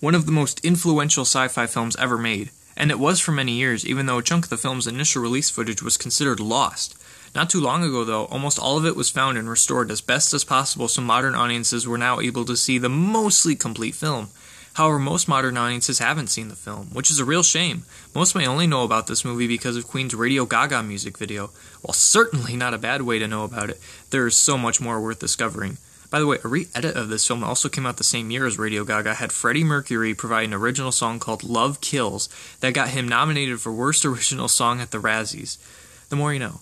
one of the most influential sci fi films ever made, and it was for many years, even though a chunk of the film's initial release footage was considered lost. Not too long ago, though, almost all of it was found and restored as best as possible so modern audiences were now able to see the mostly complete film. However, most modern audiences haven't seen the film, which is a real shame. Most may only know about this movie because of Queen's Radio Gaga music video. While certainly not a bad way to know about it, there is so much more worth discovering. By the way, a re edit of this film also came out the same year as Radio Gaga had Freddie Mercury provide an original song called Love Kills that got him nominated for Worst Original Song at the Razzies. The more you know.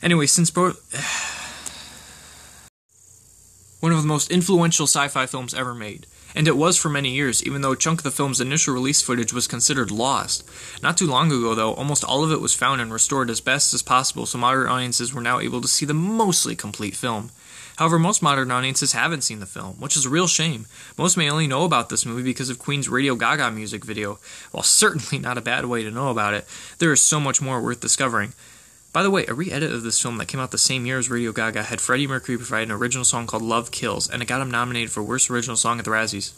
Anyway, since both. One of the most influential sci fi films ever made. And it was for many years, even though a chunk of the film's initial release footage was considered lost. Not too long ago, though, almost all of it was found and restored as best as possible so modern audiences were now able to see the mostly complete film. However, most modern audiences haven't seen the film, which is a real shame. Most may only know about this movie because of Queen's Radio Gaga music video. While certainly not a bad way to know about it, there is so much more worth discovering. By the way, a re edit of this film that came out the same year as Radio Gaga had Freddie Mercury provide an original song called Love Kills, and it got him nominated for Worst Original Song at the Razzies.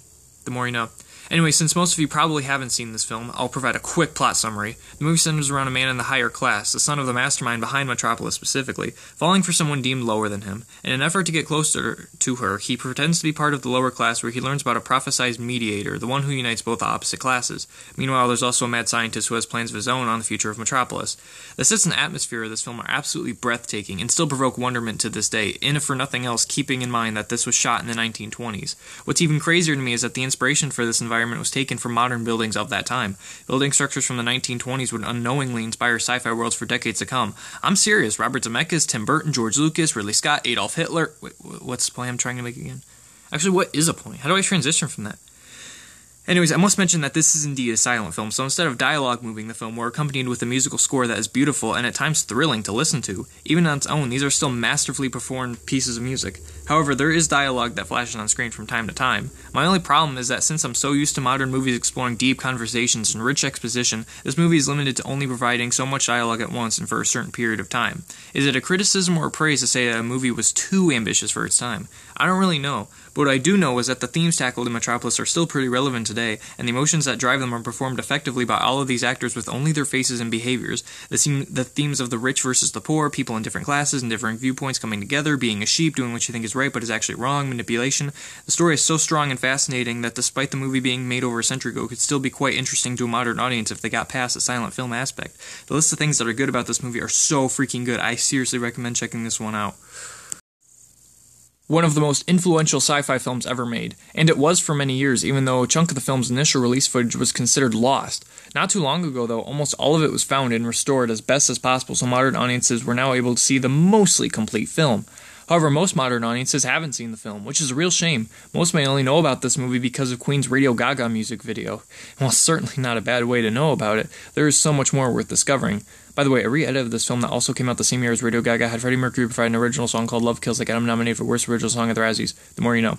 The more you know. Anyway, since most of you probably haven't seen this film, I'll provide a quick plot summary. The movie centers around a man in the higher class, the son of the mastermind behind Metropolis specifically, falling for someone deemed lower than him. In an effort to get closer to her, he pretends to be part of the lower class where he learns about a prophesized mediator, the one who unites both opposite classes. Meanwhile, there's also a mad scientist who has plans of his own on the future of Metropolis. The sets and atmosphere of this film are absolutely breathtaking and still provoke wonderment to this day, in if for nothing else, keeping in mind that this was shot in the 1920s. What's even crazier to me is that the inspiration for this environment was taken from modern buildings of that time. Building structures from the 1920s would unknowingly inspire sci fi worlds for decades to come. I'm serious. Robert Zemeckis, Tim Burton, George Lucas, Ridley Scott, Adolf Hitler. Wait, what's the point I'm trying to make again? Actually, what is a point? How do I transition from that? Anyways, I must mention that this is indeed a silent film, so instead of dialogue moving the film, we're accompanied with a musical score that is beautiful and at times thrilling to listen to. Even on its own, these are still masterfully performed pieces of music. However, there is dialogue that flashes on screen from time to time. My only problem is that since I'm so used to modern movies exploring deep conversations and rich exposition, this movie is limited to only providing so much dialogue at once and for a certain period of time. Is it a criticism or a praise to say that a movie was too ambitious for its time? I don't really know, but what I do know is that the themes tackled in Metropolis are still pretty relevant today, and the emotions that drive them are performed effectively by all of these actors with only their faces and behaviors. The, theme, the themes of the rich versus the poor, people in different classes and different viewpoints coming together, being a sheep, doing what you think is right but is actually wrong, manipulation. The story is so strong and fascinating that despite the movie being made over a century ago, could still be quite interesting to a modern audience if they got past the silent film aspect. The list of things that are good about this movie are so freaking good. I seriously recommend checking this one out one of the most influential sci fi films ever made, and it was for many years, even though a chunk of the film's initial release footage was considered lost. Not too long ago, though, almost all of it was found and restored as best as possible so modern audiences were now able to see the mostly complete film. However, most modern audiences haven't seen the film, which is a real shame. Most may only know about this movie because of Queen's Radio Gaga music video. And while certainly not a bad way to know about it, there is so much more worth discovering. By the way, a re-edit of this film that also came out the same year as Radio Gaga had Freddie Mercury provide an original song called Love Kills that got him nominated for Worst Original Song at the Razzies. The more you know.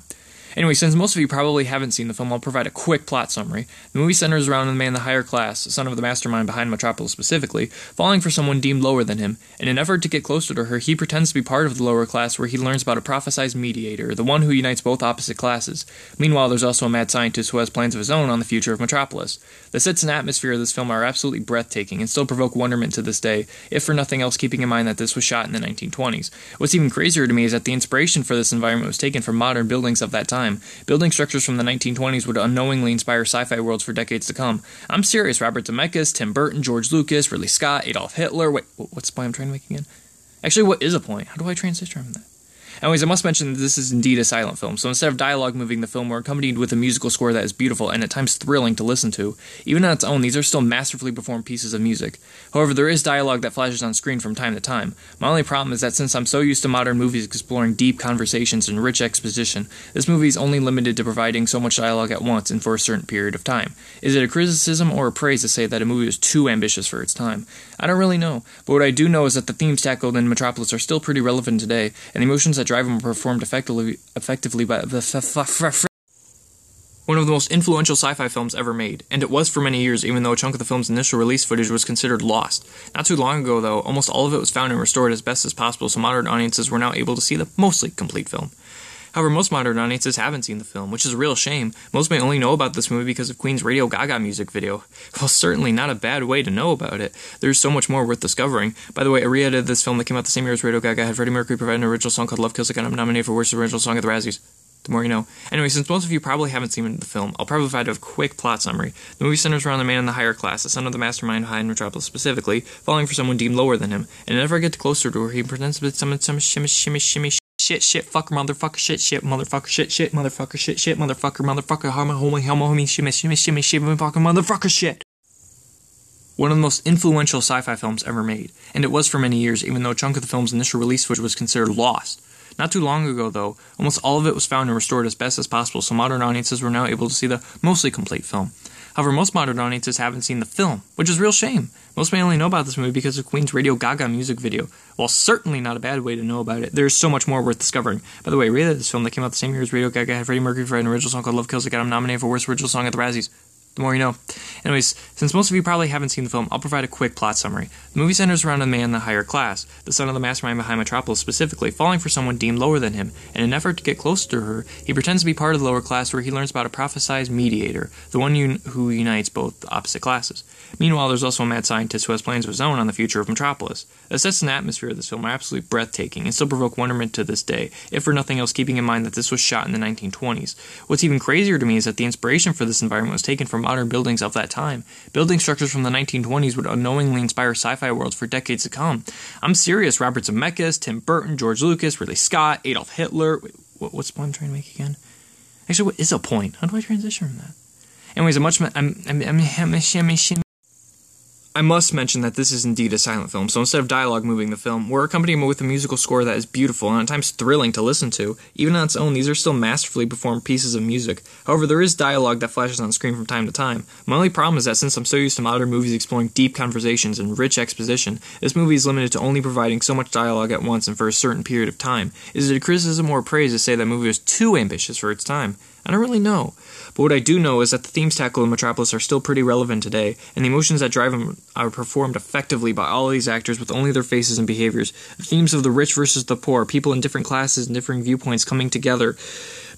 Anyway, since most of you probably haven't seen the film, I'll provide a quick plot summary. The movie centers around a man in the higher class, son of the mastermind behind Metropolis specifically, falling for someone deemed lower than him. In an effort to get closer to her, he pretends to be part of the lower class where he learns about a prophesized mediator, the one who unites both opposite classes. Meanwhile, there's also a mad scientist who has plans of his own on the future of Metropolis. The sets and atmosphere of this film are absolutely breathtaking and still provoke wonderment to this day, if for nothing else keeping in mind that this was shot in the 1920s. What's even crazier to me is that the inspiration for this environment was taken from modern buildings of that time. Building structures structures from the 1920s would unknowingly inspire sci fi worlds for decades to come. I'm serious. Robert Zemeckis, Tim Burton, George Lucas, Ridley Scott, Adolf Hitler. Wait, what's the point I'm trying to make again? Actually, what is a point? How do I transition from that? Anyways, I must mention that this is indeed a silent film, so instead of dialogue moving the film, we're accompanied with a musical score that is beautiful and at times thrilling to listen to. Even on its own, these are still masterfully performed pieces of music. However, there is dialogue that flashes on screen from time to time. My only problem is that since I'm so used to modern movies exploring deep conversations and rich exposition, this movie is only limited to providing so much dialogue at once and for a certain period of time. Is it a criticism or a praise to say that a movie is too ambitious for its time? I don't really know, but what I do know is that the themes tackled in Metropolis are still pretty relevant today, and the emotions that drive them performed effectively, effectively by the one of the most influential sci-fi films ever made, and it was for many years even though a chunk of the film's initial release footage was considered lost. Not too long ago though, almost all of it was found and restored as best as possible so modern audiences were now able to see the mostly complete film. However, most modern audiences haven't seen the film, which is a real shame. Most may only know about this movie because of Queen's Radio Gaga music video. Well, certainly not a bad way to know about it. There's so much more worth discovering. By the way, a re-edited this film that came out the same year as Radio Gaga had Freddie Mercury provide an original song called Love Kills Again. I'm nominated for Worst Original Song at the Razzies. The more you know. Anyway, since most of you probably haven't seen the film, I'll probably provide a quick plot summary. The movie centers around a man in the higher class, the son of the mastermind behind Metropolis specifically, falling for someone deemed lower than him, and never get closer to her, he pretends to be some shimmy shimmy shimmy shit, shit, fucker, motherfucker, shit, shit, motherfucker, shit, shit, motherfucker, shit, shit, motherfucker, motherfucker, homo, homo, homo, homo, shimmy, shimmy, shimmy, shimmy, fucking motherfucker, shit. One of the most influential sci-fi films ever made, and it was for many years, even though a chunk of the film's initial release footage was considered lost. Not too long ago, though, almost all of it was found and restored as best as possible, so modern audiences were now able to see the mostly complete film. However, most modern audiences haven't seen the film, which is a real shame. Most may only know about this movie because of Queen's Radio Gaga music video. While certainly not a bad way to know about it, there's so much more worth discovering. By the way, rated this film that came out the same year as Radio Gaga had Freddie Mercury for an original song called Love Kills that got him nominated for Worst Original Song at the Razzies the more you know. Anyways, since most of you probably haven't seen the film, I'll provide a quick plot summary. The movie centers around a man in the higher class, the son of the mastermind behind Metropolis specifically, falling for someone deemed lower than him. In an effort to get closer to her, he pretends to be part of the lower class where he learns about a prophesized mediator, the one un- who unites both the opposite classes. Meanwhile, there's also a mad scientist who has plans of his own on the future of Metropolis. The sets and atmosphere of this film are absolutely breathtaking and still provoke wonderment to this day, if for nothing else keeping in mind that this was shot in the 1920s. What's even crazier to me is that the inspiration for this environment was taken from modern buildings of that time. Building structures from the 1920s would unknowingly inspire sci-fi worlds for decades to come. I'm serious. Robert Zemeckis, Tim Burton, George Lucas, Ridley Scott, Adolf Hitler. Wait, what's the point I'm trying to make again? Actually, what is a point? How do I transition from that? Anyways, a much I'm I'm I'm, I'm, I'm, I'm I must mention that this is indeed a silent film, so instead of dialogue moving the film, we're accompanying it with a musical score that is beautiful and at times thrilling to listen to. Even on its own, these are still masterfully performed pieces of music. However, there is dialogue that flashes on screen from time to time. My only problem is that since I'm so used to modern movies exploring deep conversations and rich exposition, this movie is limited to only providing so much dialogue at once and for a certain period of time. Is it a criticism or a praise to say that movie was too ambitious for its time? I don't really know. But what I do know is that the themes tackled in Metropolis are still pretty relevant today, and the emotions that drive them are performed effectively by all of these actors with only their faces and behaviors. The themes of the rich versus the poor, people in different classes and differing viewpoints coming together,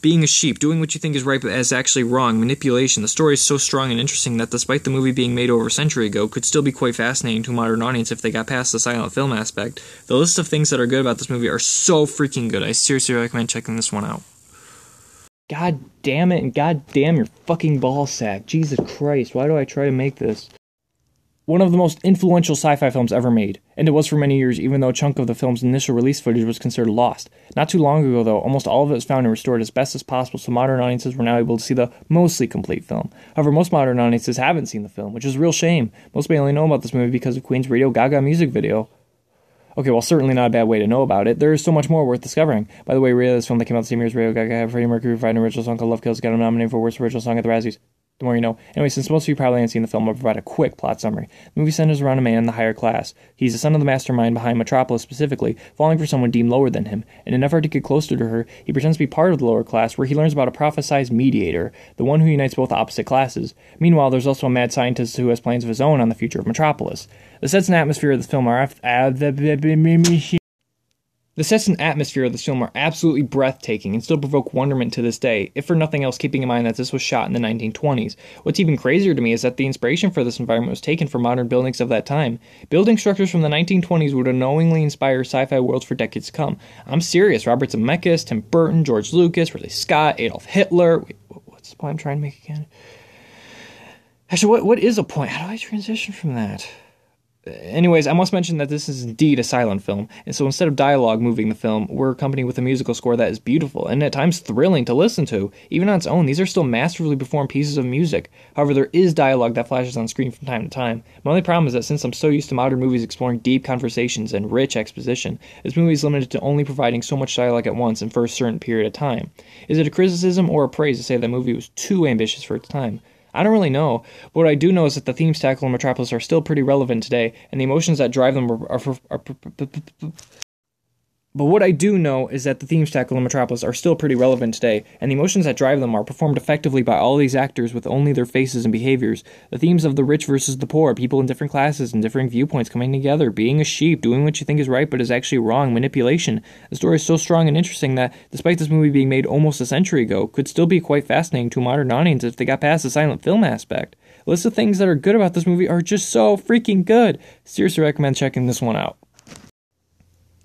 being a sheep, doing what you think is right but is actually wrong, manipulation. The story is so strong and interesting that despite the movie being made over a century ago, could still be quite fascinating to a modern audience if they got past the silent film aspect. The list of things that are good about this movie are so freaking good. I seriously recommend checking this one out. God damn it and god damn your fucking ball sack. Jesus Christ, why do I try to make this? One of the most influential sci fi films ever made, and it was for many years, even though a chunk of the film's initial release footage was considered lost. Not too long ago, though, almost all of it was found and restored as best as possible, so modern audiences were now able to see the mostly complete film. However, most modern audiences haven't seen the film, which is a real shame. Most may only know about this movie because of Queen's Radio Gaga music video. Okay, well, certainly not a bad way to know about it. There is so much more worth discovering. By the way, Ray, this film that came out the same year as Radio Gaga Freddie Mercury an original song called Love Kills, got nominated for Worst Original Song at the Razzies the more you know. Anyway, since most of you probably haven't seen the film, I'll provide a quick plot summary. The movie centers around a man in the higher class. He's the son of the mastermind behind Metropolis specifically, falling for someone deemed lower than him. In an effort to get closer to her, he pretends to be part of the lower class, where he learns about a prophesized mediator, the one who unites both opposite classes. Meanwhile, there's also a mad scientist who has plans of his own on the future of Metropolis. The sets and atmosphere of this film are. The sets and atmosphere of this film are absolutely breathtaking and still provoke wonderment to this day, if for nothing else keeping in mind that this was shot in the 1920s. What's even crazier to me is that the inspiration for this environment was taken from modern buildings of that time. Building structures from the 1920s would unknowingly inspire sci-fi worlds for decades to come. I'm serious. Robert Zemeckis, Tim Burton, George Lucas, Ridley Scott, Adolf Hitler. Wait, what's the point I'm trying to make again? Actually, what, what is a point? How do I transition from that? Anyways, I must mention that this is indeed a silent film, and so instead of dialogue moving the film, we're accompanied with a musical score that is beautiful and at times thrilling to listen to. Even on its own, these are still masterfully performed pieces of music. However, there is dialogue that flashes on screen from time to time. My only problem is that since I'm so used to modern movies exploring deep conversations and rich exposition, this movie is limited to only providing so much dialogue at once and for a certain period of time. Is it a criticism or a praise to say that movie was too ambitious for its time? I don't really know, but what I do know is that the themes tackled in Metropolis are still pretty relevant today, and the emotions that drive them are, are, are, are But what I do know is that the themes tackled in Metropolis are still pretty relevant today, and the emotions that drive them are performed effectively by all these actors with only their faces and behaviors. The themes of the rich versus the poor, people in different classes and differing viewpoints coming together, being a sheep, doing what you think is right but is actually wrong, manipulation. The story is so strong and interesting that, despite this movie being made almost a century ago, could still be quite fascinating to a modern audience if they got past the silent film aspect. The list of things that are good about this movie are just so freaking good. Seriously recommend checking this one out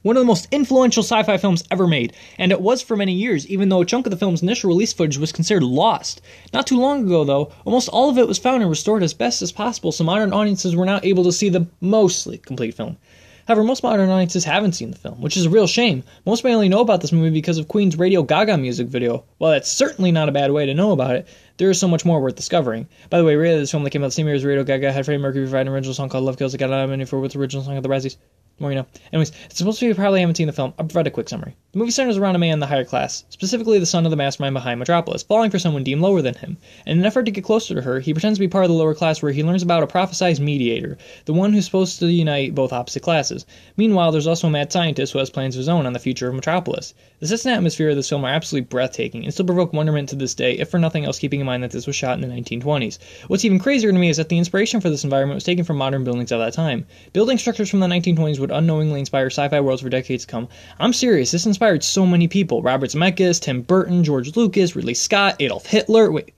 one of the most influential sci fi films ever made, and it was for many years, even though a chunk of the film's initial release footage was considered lost. Not too long ago, though, almost all of it was found and restored as best as possible, so modern audiences were now able to see the mostly complete film. However, most modern audiences haven't seen the film, which is a real shame. Most may only know about this movie because of Queen's Radio Gaga music video. While that's certainly not a bad way to know about it, there is so much more worth discovering. By the way, really, this film that came out the same year as Radio Gaga had Freddie Mercury provide an original song called Love Kills. It got nominated for the original song of the Razzies more you know. Anyways, it's supposed to be you probably haven't seen the film. I'll provide a quick summary. The movie centers around a man in the higher class, specifically the son of the mastermind behind Metropolis, falling for someone deemed lower than him. In an effort to get closer to her, he pretends to be part of the lower class where he learns about a prophesized mediator, the one who's supposed to unite both opposite classes. Meanwhile, there's also a mad scientist who has plans of his own on the future of Metropolis. The set and atmosphere of this film are absolutely breathtaking and still provoke wonderment to this day, if for nothing else keeping in mind that this was shot in the 1920s. What's even crazier to me is that the inspiration for this environment was taken from modern buildings of that time. Building structures from the 1920s would unknowingly inspire inspire sci-fi worlds for decades to come. I'm serious. This inspired so many people: Robert Zemeckis, Tim Burton, George Lucas, Ridley Scott, Adolf Hitler. Wait,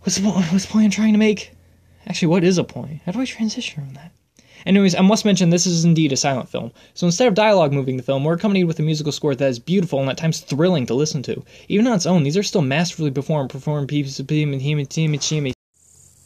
what's the, what's the point I'm trying to make? Actually, what is a point? How do I transition from that? Anyways, I must mention this is indeed a silent film. So instead of dialogue moving the film, we're accompanied with a musical score that is beautiful and at times thrilling to listen to. Even on its own, these are still masterfully performed, performed pieces of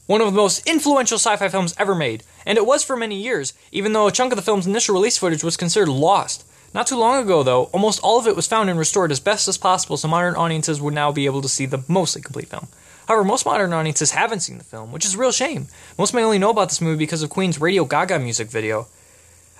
one of the most influential sci fi films ever made, and it was for many years, even though a chunk of the film's initial release footage was considered lost. Not too long ago, though, almost all of it was found and restored as best as possible so modern audiences would now be able to see the mostly complete film. However, most modern audiences haven't seen the film, which is a real shame. Most may only know about this movie because of Queen's Radio Gaga music video.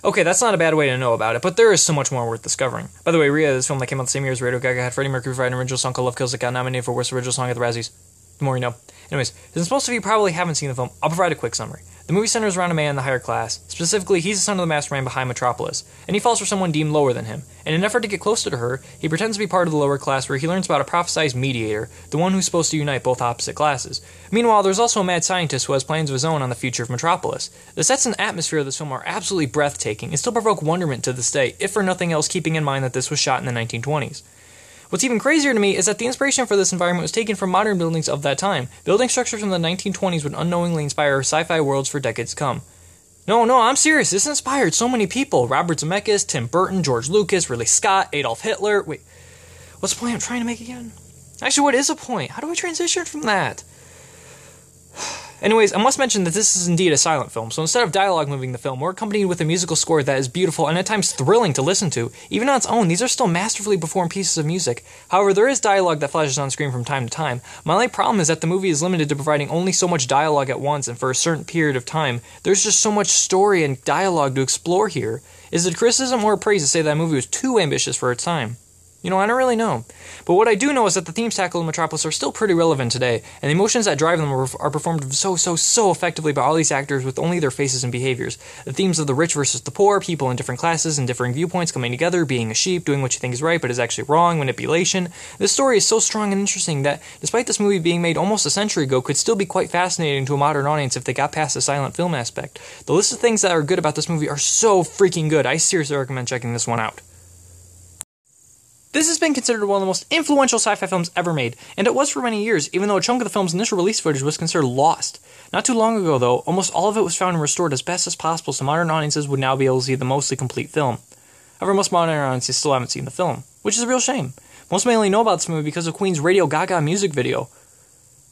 Okay, that's not a bad way to know about it, but there is so much more worth discovering. By the way, Ria, this film that came out the same year as Radio Gaga had Freddie Mercury provide an original song called Love Kills that got nominated for Worst Original Song at the Razzies. The more you know. Anyways, since most of you probably haven't seen the film, I'll provide a quick summary. The movie centers around a man in the higher class. Specifically, he's the son of the mastermind behind Metropolis, and he falls for someone deemed lower than him. In an effort to get closer to her, he pretends to be part of the lower class where he learns about a prophesized mediator, the one who's supposed to unite both opposite classes. Meanwhile, there's also a mad scientist who has plans of his own on the future of Metropolis. The sets and atmosphere of this film are absolutely breathtaking and still provoke wonderment to this day, if for nothing else keeping in mind that this was shot in the 1920s. What's even crazier to me is that the inspiration for this environment was taken from modern buildings of that time. Building structures from the 1920s would unknowingly inspire sci fi worlds for decades to come. No, no, I'm serious. This inspired so many people. Robert Zemeckis, Tim Burton, George Lucas, Ridley Scott, Adolf Hitler. Wait, what's the point I'm trying to make again? Actually, what is a point? How do I transition from that? Anyways, I must mention that this is indeed a silent film, so instead of dialogue moving the film, we're accompanied with a musical score that is beautiful and at times thrilling to listen to. Even on its own, these are still masterfully performed pieces of music. However, there is dialogue that flashes on screen from time to time. My only problem is that the movie is limited to providing only so much dialogue at once and for a certain period of time. There's just so much story and dialogue to explore here. Is it criticism or praise to say that movie was too ambitious for its time? You know, I don't really know. But what I do know is that the themes tackled in Metropolis are still pretty relevant today, and the emotions that drive them are, performed so, so, so effectively by all these actors with only their faces and behaviors. The themes of the rich versus the poor, people in different classes and differing viewpoints coming together, being a sheep, doing what you think is right but is actually wrong, manipulation. This story is so strong and interesting that, despite this movie being made almost a century ago, could still be quite fascinating to a modern audience if they got past the silent film aspect. The list of things that are good about this movie are so freaking good. I seriously recommend checking this one out. This has been considered one of the most influential sci fi films ever made, and it was for many years, even though a chunk of the film's initial release footage was considered lost. Not too long ago, though, almost all of it was found and restored as best as possible so modern audiences would now be able to see the mostly complete film. However, most modern audiences still haven't seen the film, which is a real shame. Most may only know about this movie because of Queen's Radio Gaga music video.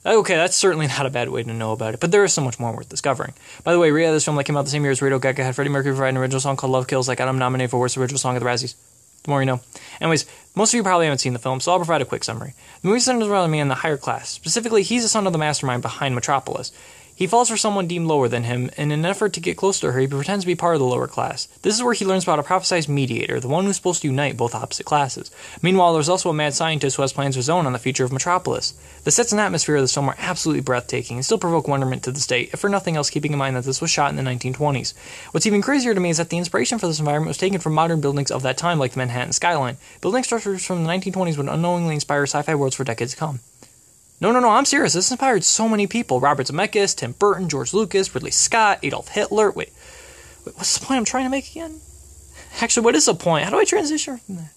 Okay, that's certainly not a bad way to know about it, but there is so much more worth discovering. By the way, Ria, this film that came out the same year as Radio Gaga had Freddie Mercury provide an original song called Love Kills got him nominated for Worst Original Song at the Razzies. The more you know. Anyways, most of you probably haven't seen the film, so I'll provide a quick summary. The movie centers around a man in the higher class. Specifically, he's the son of the mastermind behind Metropolis. He falls for someone deemed lower than him, and in an effort to get close to her, he pretends to be part of the lower class. This is where he learns about a prophesized mediator, the one who's supposed to unite both opposite classes. Meanwhile, there's also a mad scientist who has plans of his own on the future of Metropolis. The sets and atmosphere of this film are absolutely breathtaking and still provoke wonderment to this day, if for nothing else keeping in mind that this was shot in the 1920s. What's even crazier to me is that the inspiration for this environment was taken from modern buildings of that time, like the Manhattan skyline. Building structures from the 1920s would unknowingly inspire sci-fi worlds for decades to come. No, no, no, I'm serious. This inspired so many people. Robert Zemeckis, Tim Burton, George Lucas, Ridley Scott, Adolf Hitler. Wait, wait, what's the point I'm trying to make again? Actually, what is the point? How do I transition from that?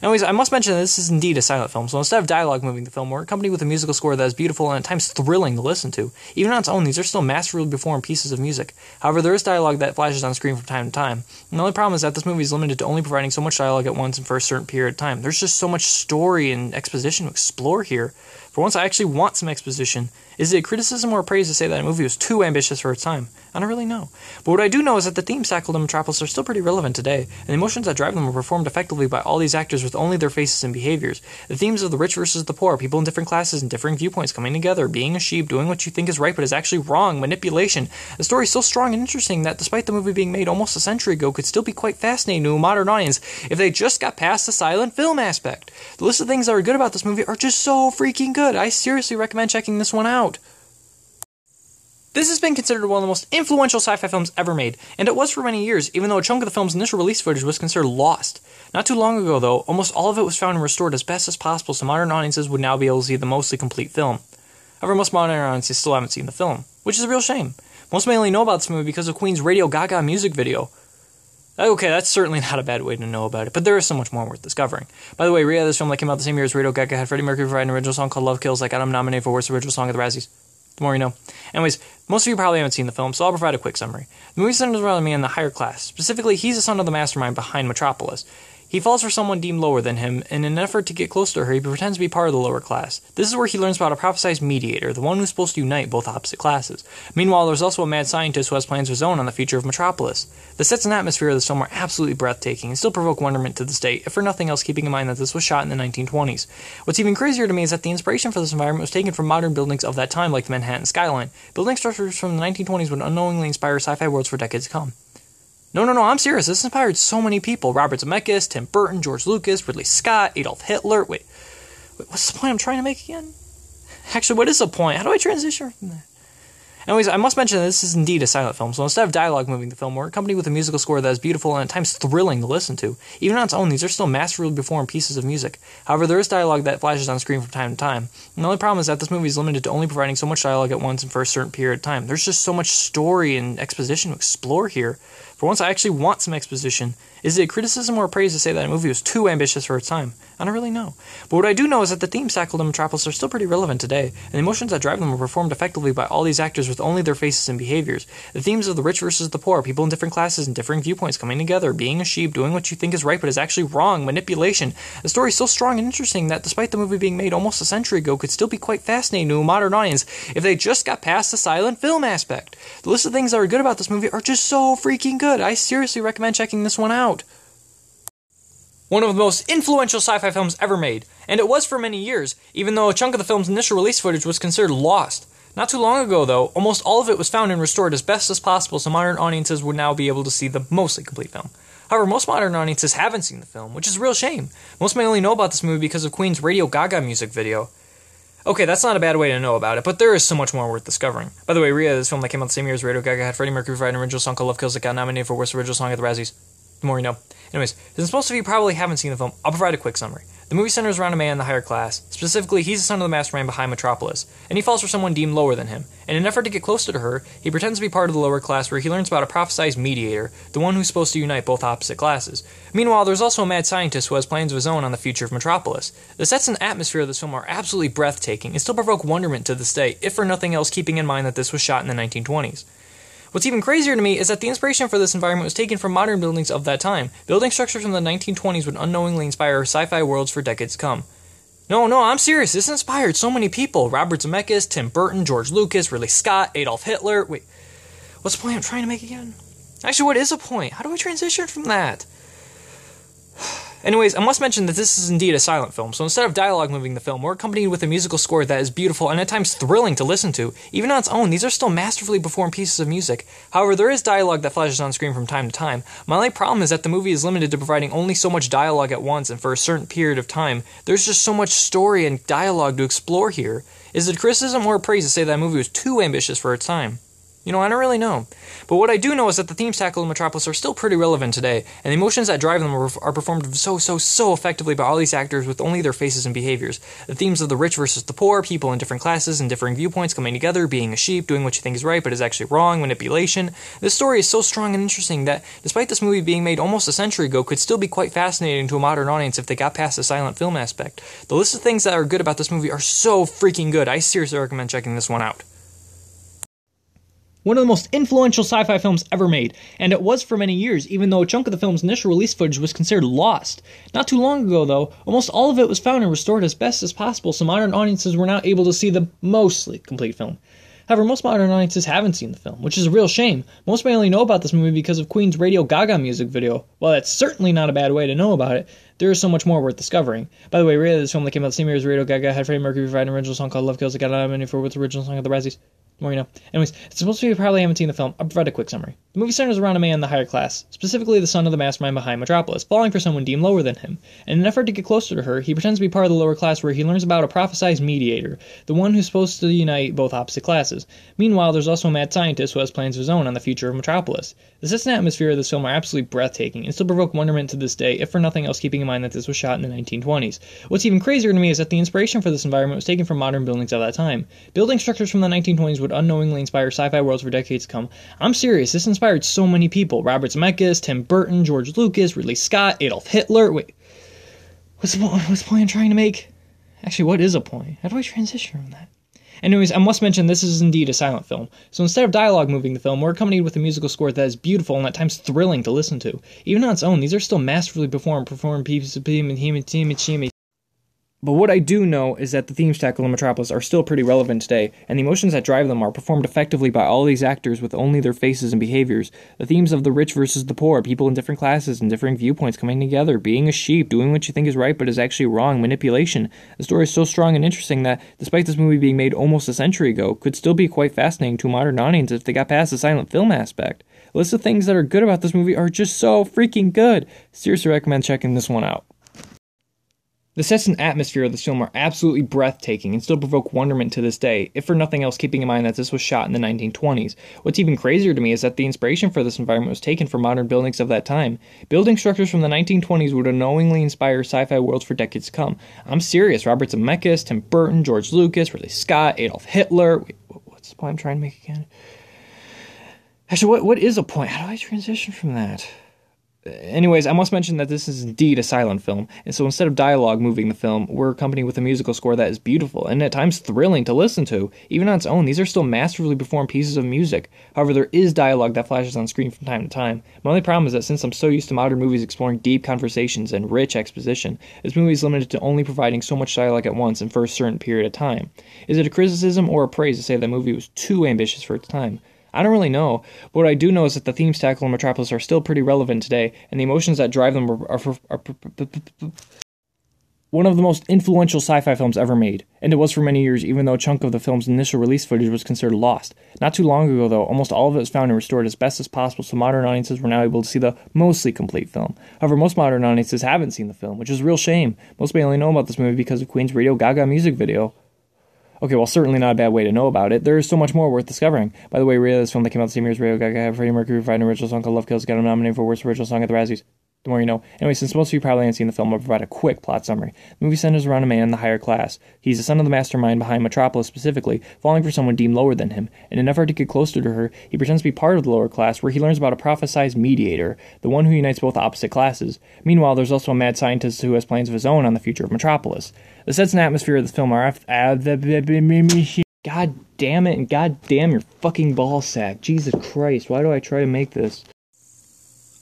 Anyways, I must mention that this is indeed a silent film, so instead of dialogue moving the film, we're accompanied with a musical score that is beautiful and at times thrilling to listen to. Even on its own, these are still masterfully performed pieces of music. However, there is dialogue that flashes on screen from time to time. And the only problem is that this movie is limited to only providing so much dialogue at once and for a certain period of time. There's just so much story and exposition to explore here. For once, I actually want some exposition. Is it a criticism or praise to say that a movie was too ambitious for its time? I don't really know. But what I do know is that the themes tackled in Metropolis are still pretty relevant today, and the emotions that drive them are performed effectively by all these actors with only their faces and behaviors. The themes of the rich versus the poor, people in different classes and differing viewpoints coming together, being a sheep, doing what you think is right but is actually wrong, manipulation. The story is so strong and interesting that despite the movie being made almost a century ago, could still be quite fascinating to a modern audience if they just got past the silent film aspect. The list of things that are good about this movie are just so freaking good. I seriously recommend checking this one out. This has been considered one of the most influential sci fi films ever made, and it was for many years, even though a chunk of the film's initial release footage was considered lost. Not too long ago, though, almost all of it was found and restored as best as possible so modern audiences would now be able to see the mostly complete film. However, most modern audiences still haven't seen the film, which is a real shame. Most may only know about this movie because of Queen's Radio Gaga music video. Okay, that's certainly not a bad way to know about it, but there is so much more worth discovering. By the way, Ria, this film that came out the same year as Radio Gaga had Freddie Mercury provide an original song called Love Kills that got him nominated for Worst Original Song at the Razzies the more you know. Anyways, most of you probably haven't seen the film, so I'll provide a quick summary. The movie centers around a man in the higher class. Specifically, he's the son of the mastermind behind Metropolis. He falls for someone deemed lower than him, and in an effort to get close to her, he pretends to be part of the lower class. This is where he learns about a prophesized mediator, the one who's supposed to unite both opposite classes. Meanwhile, there's also a mad scientist who has plans of his own on the future of Metropolis. The sets and atmosphere of this film are absolutely breathtaking and still provoke wonderment to this day, if for nothing else keeping in mind that this was shot in the 1920s. What's even crazier to me is that the inspiration for this environment was taken from modern buildings of that time, like the Manhattan skyline. Building structures from the 1920s would unknowingly inspire sci-fi worlds for decades to come. No, no, no, I'm serious. This inspired so many people. Robert Zemeckis, Tim Burton, George Lucas, Ridley Scott, Adolf Hitler. Wait, wait, what's the point I'm trying to make again? Actually, what is the point? How do I transition from that? Anyways, I must mention that this is indeed a silent film, so instead of dialogue moving the film, we're accompanied with a musical score that is beautiful and at times thrilling to listen to. Even on its own, these are still masterfully performed pieces of music. However, there is dialogue that flashes on screen from time to time. And the only problem is that this movie is limited to only providing so much dialogue at once and for a certain period of time. There's just so much story and exposition to explore here. For once, I actually want some exposition. Is it a criticism or praise to say that a movie was too ambitious for its time? I don't really know. But what I do know is that the themes tackled in Metropolis are still pretty relevant today, and the emotions that drive them are performed effectively by all these actors with only their faces and behaviors. The themes of the rich versus the poor, people in different classes and differing viewpoints coming together, being a sheep, doing what you think is right but is actually wrong, manipulation. The story is so strong and interesting that despite the movie being made almost a century ago, could still be quite fascinating to a modern audience if they just got past the silent film aspect. The list of things that are good about this movie are just so freaking good good. I seriously recommend checking this one out. One of the most influential sci fi films ever made, and it was for many years, even though a chunk of the film's initial release footage was considered lost. Not too long ago, though, almost all of it was found and restored as best as possible so modern audiences would now be able to see the mostly complete film. However, most modern audiences haven't seen the film, which is a real shame. Most may only know about this movie because of Queen's Radio Gaga music video. Okay, that's not a bad way to know about it, but there is so much more worth discovering. By the way, Rhea, this film that came out the same year as Radio Gaga had Freddie Mercury provide an original song called Love Kills that got nominated for Worst Original Song at the Razzies. The more you know. Anyways, since most of you probably haven't seen the film, I'll provide a quick summary. The movie centers around a man in the higher class. Specifically, he's the son of the mastermind behind Metropolis, and he falls for someone deemed lower than him. In an effort to get closer to her, he pretends to be part of the lower class where he learns about a prophesized mediator, the one who's supposed to unite both opposite classes. Meanwhile, there's also a mad scientist who has plans of his own on the future of Metropolis. The sets and atmosphere of this film are absolutely breathtaking and still provoke wonderment to this day, if for nothing else keeping in mind that this was shot in the 1920s. What's even crazier to me is that the inspiration for this environment was taken from modern buildings of that time. Building structures from the 1920s would unknowingly inspire sci fi worlds for decades to come. No, no, I'm serious. This inspired so many people. Robert Zemeckis, Tim Burton, George Lucas, Ridley Scott, Adolf Hitler. Wait, what's the point I'm trying to make again? Actually, what is the point? How do I transition from that? Anyways, I must mention that this is indeed a silent film, so instead of dialogue moving the film, we're accompanied with a musical score that is beautiful and at times thrilling to listen to. Even on its own, these are still masterfully performed pieces of music. However, there is dialogue that flashes on screen from time to time. My only problem is that the movie is limited to providing only so much dialogue at once and for a certain period of time. There's just so much story and dialogue to explore here. Is it criticism or praise to say that movie was too ambitious for its time? You know, I don't really know. But what I do know is that the themes tackled in Metropolis are still pretty relevant today, and the emotions that drive them are, are, performed so, so, so effectively by all these actors with only their faces and behaviors. The themes of the rich versus the poor, people in different classes and differing viewpoints coming together, being a sheep, doing what you think is right but is actually wrong, manipulation. This story is so strong and interesting that, despite this movie being made almost a century ago, could still be quite fascinating to a modern audience if they got past the silent film aspect. The list of things that are good about this movie are so freaking good. I seriously recommend checking this one out one of the most influential sci fi films ever made, and it was for many years, even though a chunk of the film's initial release footage was considered lost. Not too long ago, though, almost all of it was found and restored as best as possible, so modern audiences were now able to see the mostly complete film. However, most modern audiences haven't seen the film, which is a real shame. Most may only know about this movie because of Queen's Radio Gaga music video. While that's certainly not a bad way to know about it, there is so much more worth discovering. By the way, really, this film that came out the same year as Radio Gaga had Freddie Mercury provide an original song called Love Kills. It got nominated for its original song of the Razzies more you know. Anyways, it's supposed to be probably haven't seen the film. I'll provide a quick summary. The movie centers around a man in the higher class, specifically the son of the mastermind behind Metropolis, falling for someone deemed lower than him. In an effort to get closer to her, he pretends to be part of the lower class where he learns about a prophesized mediator, the one who's supposed to unite both opposite classes. Meanwhile, there's also a mad scientist who has plans of his own on the future of Metropolis. The sets and atmosphere of this film are absolutely breathtaking and still provoke wonderment to this day, if for nothing else keeping in mind that this was shot in the 1920s. What's even crazier to me is that the inspiration for this environment was taken from modern buildings of that time. Building structures from the 1920s would unknowingly inspire inspire sci-fi worlds for decades to come. I'm serious. This inspired so many people: Robert Zemeckis, Tim Burton, George Lucas, Ridley Scott, Adolf Hitler. Wait, what's the, what's the point I'm trying to make? Actually, what is a point? How do I transition from that? Anyways, I must mention this is indeed a silent film. So instead of dialogue moving the film, we're accompanied with a musical score that is beautiful and at times thrilling to listen to. Even on its own, these are still masterfully performed, performed pieces of but what I do know is that the themes tackled in Metropolis are still pretty relevant today, and the emotions that drive them are performed effectively by all these actors with only their faces and behaviors. The themes of the rich versus the poor, people in different classes and differing viewpoints coming together, being a sheep, doing what you think is right but is actually wrong, manipulation. The story is so strong and interesting that, despite this movie being made almost a century ago, could still be quite fascinating to a modern audience if they got past the silent film aspect. The list of things that are good about this movie are just so freaking good. Seriously recommend checking this one out. The sets and atmosphere of this film are absolutely breathtaking and still provoke wonderment to this day, if for nothing else keeping in mind that this was shot in the 1920s. What's even crazier to me is that the inspiration for this environment was taken from modern buildings of that time. Building structures from the 1920s would unknowingly inspire sci-fi worlds for decades to come. I'm serious. Robert Zemeckis, Tim Burton, George Lucas, Ridley Scott, Adolf Hitler. Wait, what's the point I'm trying to make again? Actually, what, what is a point? How do I transition from that? Anyways, I must mention that this is indeed a silent film, and so instead of dialogue moving the film, we're accompanied with a musical score that is beautiful and at times thrilling to listen to. Even on its own, these are still masterfully performed pieces of music. However, there is dialogue that flashes on screen from time to time. My only problem is that since I'm so used to modern movies exploring deep conversations and rich exposition, this movie is limited to only providing so much dialogue at once and for a certain period of time. Is it a criticism or a praise to say that the movie was too ambitious for its time? I don't really know, but what I do know is that the themes tackled in Metropolis are still pretty relevant today, and the emotions that drive them are, are, are, are one of the most influential sci fi films ever made, and it was for many years, even though a chunk of the film's initial release footage was considered lost. Not too long ago, though, almost all of it was found and restored as best as possible, so modern audiences were now able to see the mostly complete film. However, most modern audiences haven't seen the film, which is a real shame. Most may only know about this movie because of Queen's Radio Gaga music video. Okay, well, certainly not a bad way to know about it. There is so much more worth discovering. By the way, really, this film that came out the same year as Radio Gaga, Freddie Mercury provided an original song called Love Kills, got him nominated for Worst Original Song at the Razzies. The more you know. Anyway, since most of you probably haven't seen the film, I'll provide a quick plot summary. The movie centers around a man in the higher class. He's the son of the mastermind behind Metropolis specifically, falling for someone deemed lower than him. In an effort to get closer to her, he pretends to be part of the lower class, where he learns about a prophesized mediator, the one who unites both opposite classes. Meanwhile, there's also a mad scientist who has plans of his own on the future of Metropolis. The sets and atmosphere of the film are God damn it, and god damn your fucking ball sack. Jesus Christ, why do I try to make this?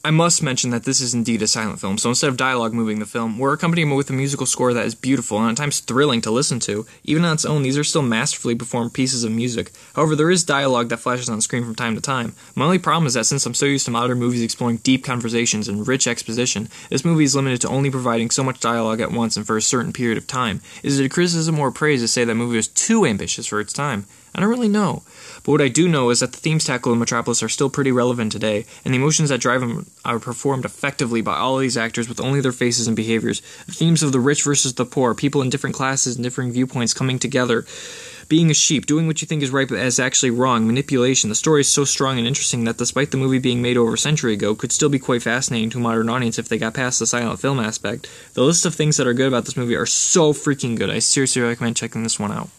I must mention that this is indeed a silent film, so instead of dialogue moving the film, we're accompanying it with a musical score that is beautiful and at times thrilling to listen to. Even on its own, these are still masterfully performed pieces of music. However, there is dialogue that flashes on screen from time to time. My only problem is that since I'm so used to modern movies exploring deep conversations and rich exposition, this movie is limited to only providing so much dialogue at once and for a certain period of time. Is it a criticism or a praise to say that movie was too ambitious for its time? I don't really know. But what I do know is that the themes tackled in Metropolis are still pretty relevant today, and the emotions that drive them are performed effectively by all of these actors with only their faces and behaviors. The themes of the rich versus the poor, people in different classes and differing viewpoints coming together, being a sheep, doing what you think is right but is actually wrong, manipulation. The story is so strong and interesting that despite the movie being made over a century ago, could still be quite fascinating to a modern audience if they got past the silent film aspect. The list of things that are good about this movie are so freaking good. I seriously recommend checking this one out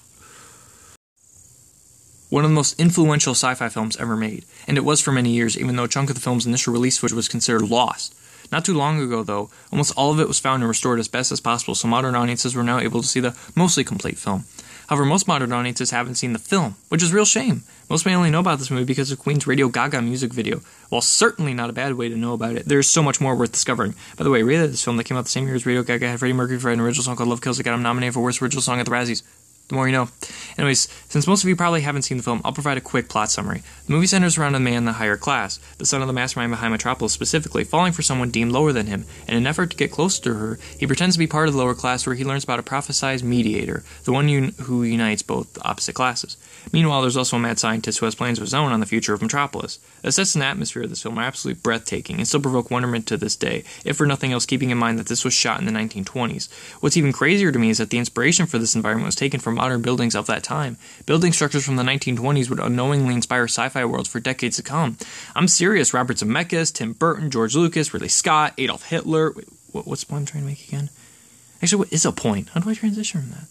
one of the most influential sci fi films ever made, and it was for many years, even though a chunk of the film's initial release footage was considered lost. Not too long ago, though, almost all of it was found and restored as best as possible, so modern audiences were now able to see the mostly complete film. However, most modern audiences haven't seen the film, which is a real shame. Most may only know about this movie because of Queen's Radio Gaga music video. While certainly not a bad way to know about it, there's so much more worth discovering. By the way, rated this film that came out the same year as Radio Gaga had Freddie Mercury for an original song called Love Kills that got him nominated for Worst Original Song at the Razzies the more you know. Anyways, since most of you probably haven't seen the film, I'll provide a quick plot summary. The movie centers around a man in the higher class, the son of the mastermind behind Metropolis specifically, falling for someone deemed lower than him. In an effort to get closer to her, he pretends to be part of the lower class where he learns about a prophesized mediator, the one un- who unites both opposite classes. Meanwhile, there's also a mad scientist who has plans of his own on the future of Metropolis. The sets and atmosphere of this film are absolutely breathtaking and still provoke wonderment to this day, if for nothing else keeping in mind that this was shot in the 1920s. What's even crazier to me is that the inspiration for this environment was taken from modern buildings of that time. Building structures from the 1920s would unknowingly inspire sci fi worlds for decades to come. I'm serious. Robert Zemeckis, Tim Burton, George Lucas, Ridley Scott, Adolf Hitler. Wait, what's the point I'm trying to make again? Actually, what is a point? How do I transition from that?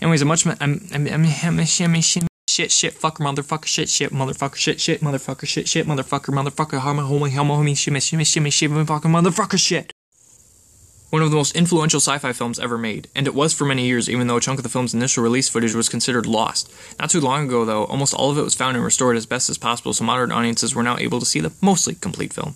Anyways, a much. I'm. I'm. I'm. I'm shit, shit, fucker, motherfucker, shit, shit, motherfucker, shit, shit, motherfucker, shit, shit, motherfucker, motherfucker, homo, homo, homo, homie, shimmy, shimmy, shimmy, shimmy, fucking motherfucker, shit one of the most influential sci fi films ever made, and it was for many years, even though a chunk of the film's initial release footage was considered lost. Not too long ago, though, almost all of it was found and restored as best as possible, so modern audiences were now able to see the mostly complete film.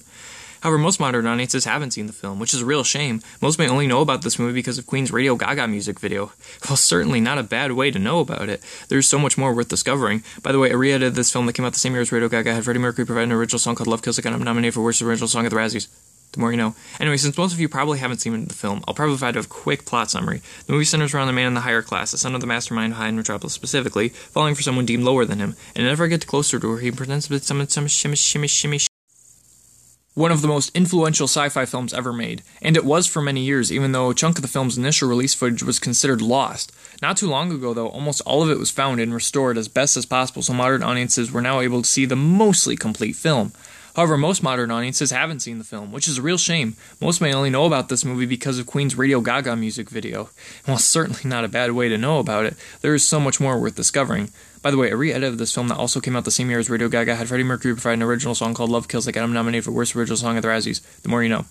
However, most modern audiences haven't seen the film, which is a real shame. Most may only know about this movie because of Queen's Radio Gaga music video. Well, certainly not a bad way to know about it. There's so much more worth discovering. By the way, I re-edited this film that came out the same year as Radio Gaga had Freddie Mercury provide an original song called Love Kills Again. I'm nominated for Worst Original Song at the Razzies the more you know. Anyway, since most of you probably haven't seen the film, I'll probably provide a quick plot summary. The movie centers around the man in the higher class, the son of the mastermind high behind Metropolis specifically, falling for someone deemed lower than him, and never get closer to her, he pretends to be some shimmy shimmy shimmy. One of the most influential sci fi films ever made, and it was for many years, even though a chunk of the film's initial release footage was considered lost. Not too long ago, though, almost all of it was found and restored as best as possible, so modern audiences were now able to see the mostly complete film. However, most modern audiences haven't seen the film, which is a real shame. Most may only know about this movie because of Queen's Radio Gaga music video. While certainly not a bad way to know about it, there is so much more worth discovering. By the way, a re-edit of this film that also came out the same year as Radio Gaga had Freddie Mercury provide an original song called Love Kills that got him nominated for Worst Original Song at the Razzies. The more you know.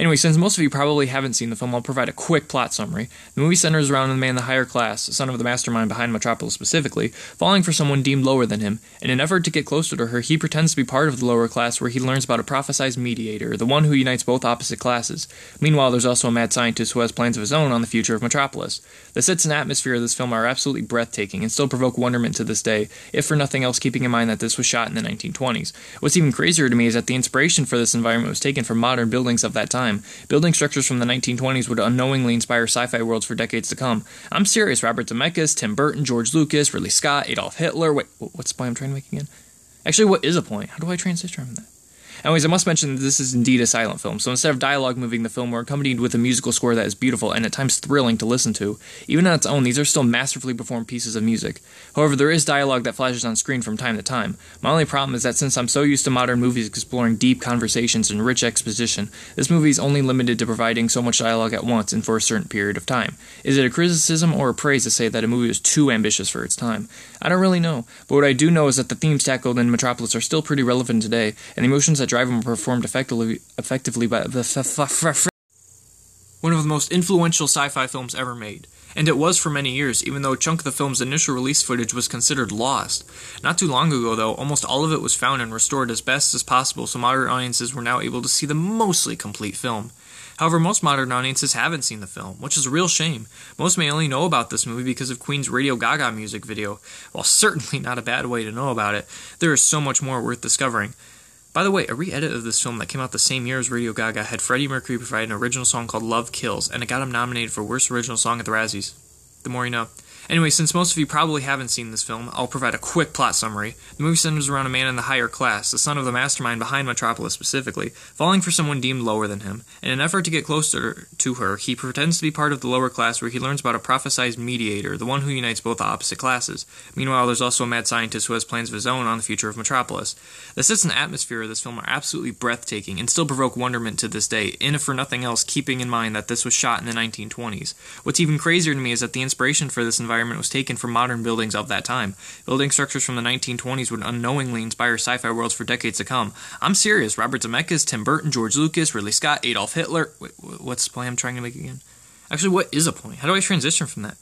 Anyway, since most of you probably haven't seen the film, I'll provide a quick plot summary. The movie centers around a man in the higher class, son of the mastermind behind Metropolis specifically, falling for someone deemed lower than him. In an effort to get closer to her, he pretends to be part of the lower class where he learns about a prophesized mediator, the one who unites both opposite classes. Meanwhile, there's also a mad scientist who has plans of his own on the future of Metropolis. The sets and atmosphere of this film are absolutely breathtaking and still provoke wonderment to this day, if for nothing else keeping in mind that this was shot in the 1920s. What's even crazier to me is that the inspiration for this environment was taken from modern buildings of that time. Building structures from the 1920s would unknowingly inspire sci fi worlds for decades to come. I'm serious. Robert Zemeckis, Tim Burton, George Lucas, Ridley Scott, Adolf Hitler. Wait, what's the point I'm trying to make again? Actually, what is a point? How do I transition from that? Anyways, I must mention that this is indeed a silent film, so instead of dialogue moving the film, we're accompanied with a musical score that is beautiful and at times thrilling to listen to. Even on its own, these are still masterfully performed pieces of music. However, there is dialogue that flashes on screen from time to time. My only problem is that since I'm so used to modern movies exploring deep conversations and rich exposition, this movie is only limited to providing so much dialogue at once and for a certain period of time. Is it a criticism or a praise to say that a movie is too ambitious for its time? I don't really know, but what I do know is that the themes tackled in Metropolis are still pretty relevant today, and the emotions that drive them performed effectively, effectively by the. One of the most influential sci fi films ever made, And it was for many years, even though a chunk of the film's initial release footage was considered lost. Not too long ago, though, almost all of it was found and restored as best as possible, so modern audiences were now able to see the mostly complete film. However, most modern audiences haven't seen the film, which is a real shame. Most may only know about this movie because of Queen's Radio Gaga music video. While certainly not a bad way to know about it, there is so much more worth discovering. By the way, a re edit of this film that came out the same year as Radio Gaga had Freddie Mercury provide an original song called Love Kills, and it got him nominated for Worst Original Song at the Razzies. The more you know. Anyway, since most of you probably haven't seen this film, I'll provide a quick plot summary. The movie centers around a man in the higher class, the son of the mastermind behind Metropolis specifically, falling for someone deemed lower than him. In an effort to get closer to her, he pretends to be part of the lower class where he learns about a prophesized mediator, the one who unites both opposite classes. Meanwhile, there's also a mad scientist who has plans of his own on the future of Metropolis. The sets and atmosphere of this film are absolutely breathtaking and still provoke wonderment to this day, in if for nothing else, keeping in mind that this was shot in the 1920s. What's even crazier to me is that the inspiration for this environment environment was taken from modern buildings of that time. Building structures from the 1920s would unknowingly inspire sci fi worlds for decades to come. I'm serious. Robert Zemeckis, Tim Burton, George Lucas, Ridley Scott, Adolf Hitler. Wait, what's the point I'm trying to make again? Actually, what is a point? How do I transition from that?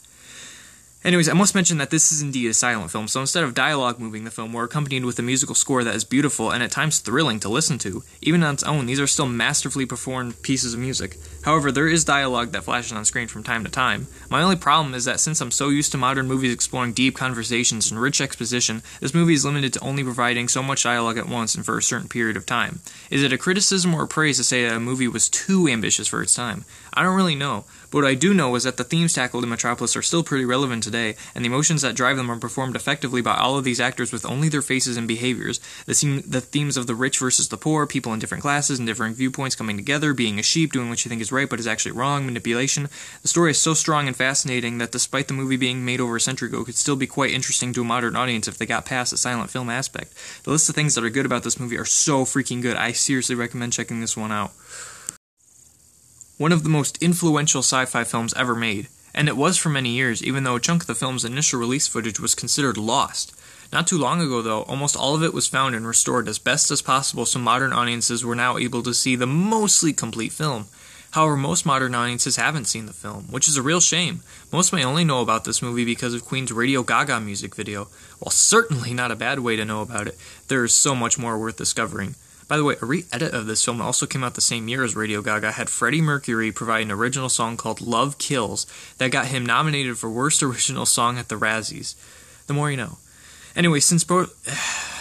Anyways, I must mention that this is indeed a silent film, so instead of dialogue moving the film, we're accompanied with a musical score that is beautiful and at times thrilling to listen to. Even on its own, these are still masterfully performed pieces of music. However, there is dialogue that flashes on screen from time to time. My only problem is that since I'm so used to modern movies exploring deep conversations and rich exposition, this movie is limited to only providing so much dialogue at once and for a certain period of time. Is it a criticism or a praise to say that a movie was too ambitious for its time? I don't really know. But what I do know is that the themes tackled in Metropolis are still pretty relevant today, and the emotions that drive them are performed effectively by all of these actors with only their faces and behaviors. The, theme, the themes of the rich versus the poor, people in different classes and differing viewpoints coming together, being a sheep, doing what you think is right but is actually wrong, manipulation. The story is so strong and fascinating that despite the movie being made over a century ago, it could still be quite interesting to a modern audience if they got past the silent film aspect. The list of things that are good about this movie are so freaking good. I seriously recommend checking this one out one of the most influential sci fi films ever made, and it was for many years, even though a chunk of the film's initial release footage was considered lost. Not too long ago, though, almost all of it was found and restored as best as possible so modern audiences were now able to see the mostly complete film. However, most modern audiences haven't seen the film, which is a real shame. Most may only know about this movie because of Queen's Radio Gaga music video. While certainly not a bad way to know about it, there is so much more worth discovering. By the way, a re-edit of this film also came out the same year as Radio Gaga had Freddie Mercury provide an original song called Love Kills that got him nominated for Worst Original Song at the Razzies. The more you know. Anyway, since both...